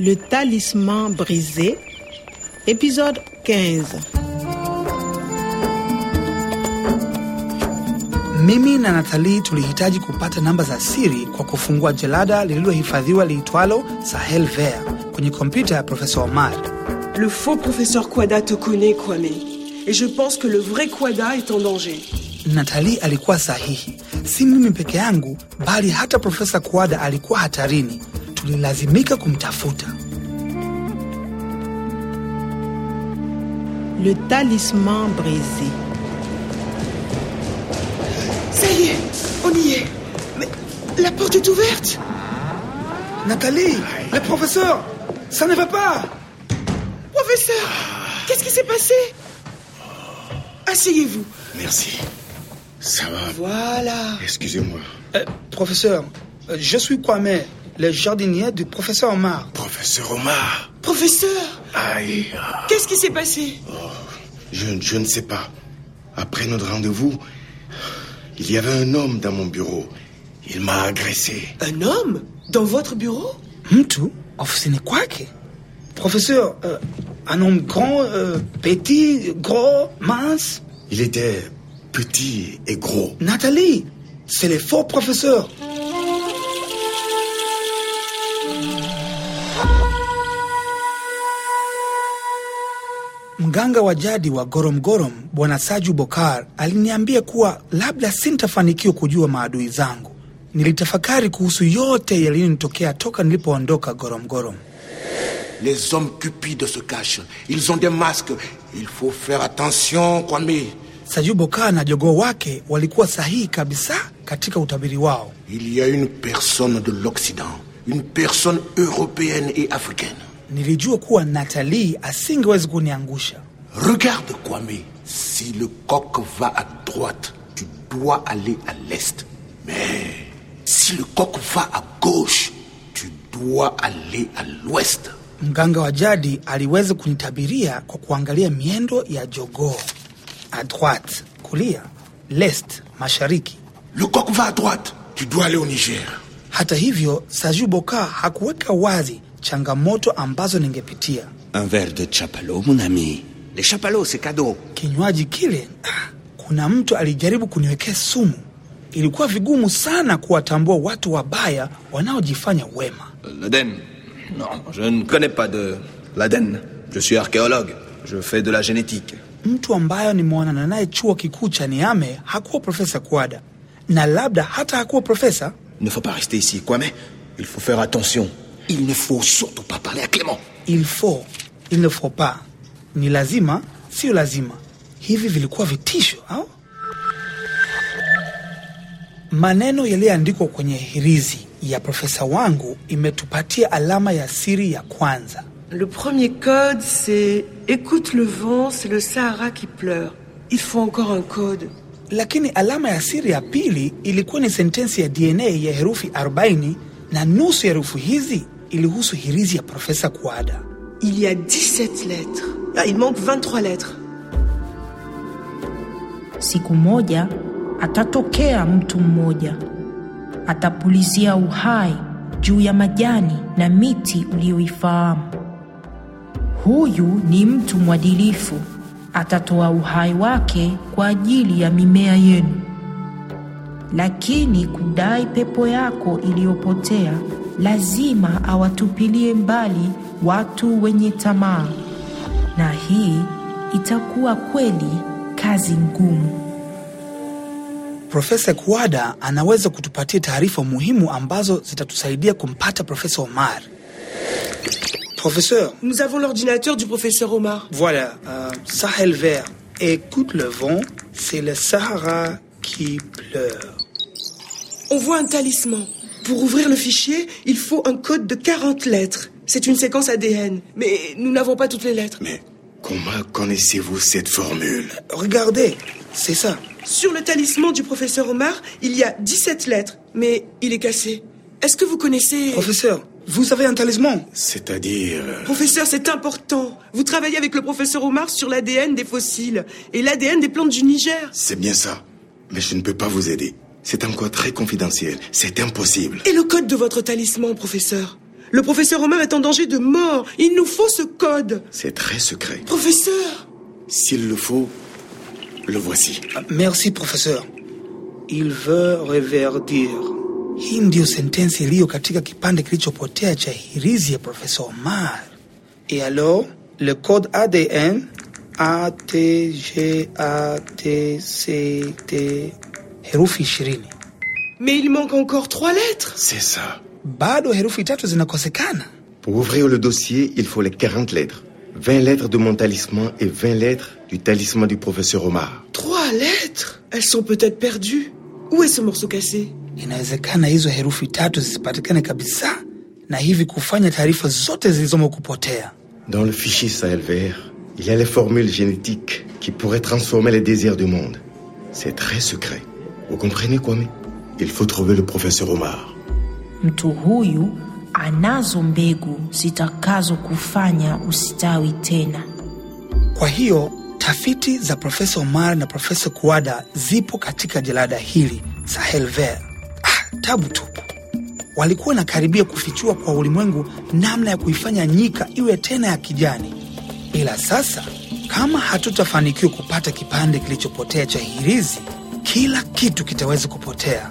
Le talisman brisé, épisode 15. Mimi na natali tulihitaji kupata namba za siri kwa kufungua jalada lililohifadhiwa liitwalo Sahel Ver kwenye kompyuta ya Profesa Omar. Le faux professeur Kwada te connaît, Kwame. Et je pense que le vrai Kwada est en danger. Nathalie alikuwa sahihi, si mimi peke yangu, bali hata Profesa Kuada alikuwa hatarini. Tulilazimika kumtafuta. Le talisman brisé. Ça y est, on y est. Mais la porte est ouverte. Nathalie, le professeur, ça ne va pas. Professeur, qu'est-ce qui s'est passé? Asseyez-vous. Merci. Ça va. Voilà. Excusez-moi. Euh, professeur, euh, je suis Kwame, le jardinier du professeur Omar. Professeur Omar. Professeur, Aïe. ah, qu'est-ce qui s'est passé? Je, je ne sais pas. Après notre rendez-vous, il y avait un homme dans mon bureau. Il m'a agressé. Un homme? Dans votre bureau? Mtu ofisini kwake. Professeur, euh, un homme grand, euh, petit, gros, mince? Il était petit et gros. Nathalie, c'est le faux professeur. Mganga wa jadi wa Goromgorom Bwana Saju Bokar aliniambia kuwa labda sintafanikiwa kujua maadui zangu. Nilitafakari kuhusu yote yaliyonitokea toka nilipoondoka Goromgorom. Les hommes cupides se cachent. Ils ont des masques. Il faut faire attention, Kwame. Saju Bokar na jogoo wake walikuwa sahihi kabisa katika utabiri wao. Il y a une personne de l'Occident, une personne européenne et africaine. Nilijua kuwa Natalii asingewezi kuniangusha. Regarde, Kwame. Si le coq va à droite, tu dois aller à l'est. Mais si le coq va à gauche, tu dois aller à l'ouest. Mganga wa jadi aliweza kunitabiria kwa kuangalia miendo ya jogoo. A droite, kulia, lest, mashariki. Le coq va à droite, tu dois aller au Niger. Hata hivyo, Saju Boka hakuweka wazi changamoto ambazo ningepitia. Un verre de chapalo, mon ami. C'est cadeau. Kinywaji kile, ah, kuna mtu alijaribu kuniwekea sumu. Ilikuwa vigumu sana kuwatambua watu wabaya wanaojifanya wema. L'Aden Non, je ne connais pas de l'Aden. Je suis archéologue. Je fais de la génétique. Mtu ambayo nimeonana naye chuo kikuu cha Niame hakuwa Profesa Kwada, na labda hata hakuwa profesa. Il ne faut pas rester ici, Kwame. Il faut faire attention. Il ne faut surtout pas parler à Clément. Il faut, il ne faut pas, ni lazima, sio lazima. Hivi vilikuwa vitisho au? Maneno yaliyoandikwa kwenye hirizi ya profesa wangu imetupatia alama ya siri ya kwanza. Le premier code, c'est Écoute le vent, c'est le Sahara qui pleure. Il faut encore un code. Lakini alama ya siri ya pili ilikuwa ni sentensi ya DNA ya herufi 40 na nusu ya herufi hizi ilihusu hirizi ya profesa Kuada. Il y a 17 lettres. Ah, il manque 23 lettres. Siku moja atatokea mtu mmoja, atapulizia uhai juu ya majani na miti uliyoifahamu. Huyu ni mtu mwadilifu, atatoa uhai wake kwa ajili ya mimea yenu. Lakini kudai pepo yako iliyopotea, lazima awatupilie mbali watu wenye tamaa, na hii itakuwa kweli kazi ngumu. Profesa Kuada anaweza kutupatia taarifa muhimu ambazo zitatusaidia kumpata Profesa Omar. Professeur, Nous avons l'ordinateur du professeur Omar. voilà, euh, Sahel vert. Écoute le vent, c'est le Sahara qui pleure. On voit un talisman. Pour ouvrir le fichier, il faut un code de 40 lettres. C'est une séquence ADN, mais nous n'avons pas toutes les lettres. Mais comment connaissez-vous cette formule? Regardez, c'est ça. Sur le talisman du professeur Omar, il y a 17 lettres, mais il est cassé. Est-ce que vous connaissez... Professeur, vous avez un talisman C'est-à-dire... euh, Professeur, c'est important. Vous travaillez avec le professeur Omar sur l'ADN des fossiles et l'ADN des plantes du Niger. C'est bien ça. Mais je ne peux pas vous aider. C'est encore très confidentiel. C'est impossible. Et le code de votre talisman, professeur? Le professeur Omar est en danger de mort. Il nous faut ce code. C'est très secret. Professeur S'il le faut, le voici. Merci professeur. Il veut reverdir. Hii ndiyo sentensi iliyo katika kipande kilichopotea cha hirizi ya Profesa Omar. Et alors, le code ADN A T G A T C T herufi ishirini. Mais il manque encore trois lettres. C'est ça. Bado herufi tatu zinakosekana. Pour ouvrir le dossier, il faut les 40 lettres. 20 lettres de mon talisman et 20 lettres du talisman du professeur Omar. Trois lettres? Elles sont peut-être perdues. Où est ce morceau cassé? Inawezekana hizo herufi tatu zisipatikane kabisa na hivi kufanya taarifa zote zilizomo kupotea. Dans le fichier Sahel vert, il y a les formules génétiques qui pourraient transformer les désirs du monde. C'est très secret. Vous comprenez, Kwame? Il faut trouver le professeur Omar. Mtu huyu anazo mbegu zitakazo kufanya usitawi tena. Kwa hiyo tafiti za Profesa Omar na Profesa Kuada zipo katika jalada hili Sahel Ver. Ah, tabu tupu. Walikuwa wanakaribia kufichua kwa ulimwengu namna ya kuifanya nyika iwe tena ya kijani, ila sasa kama hatutafanikiwa kupata kipande kilichopotea cha hirizi, kila kitu kitaweza kupotea.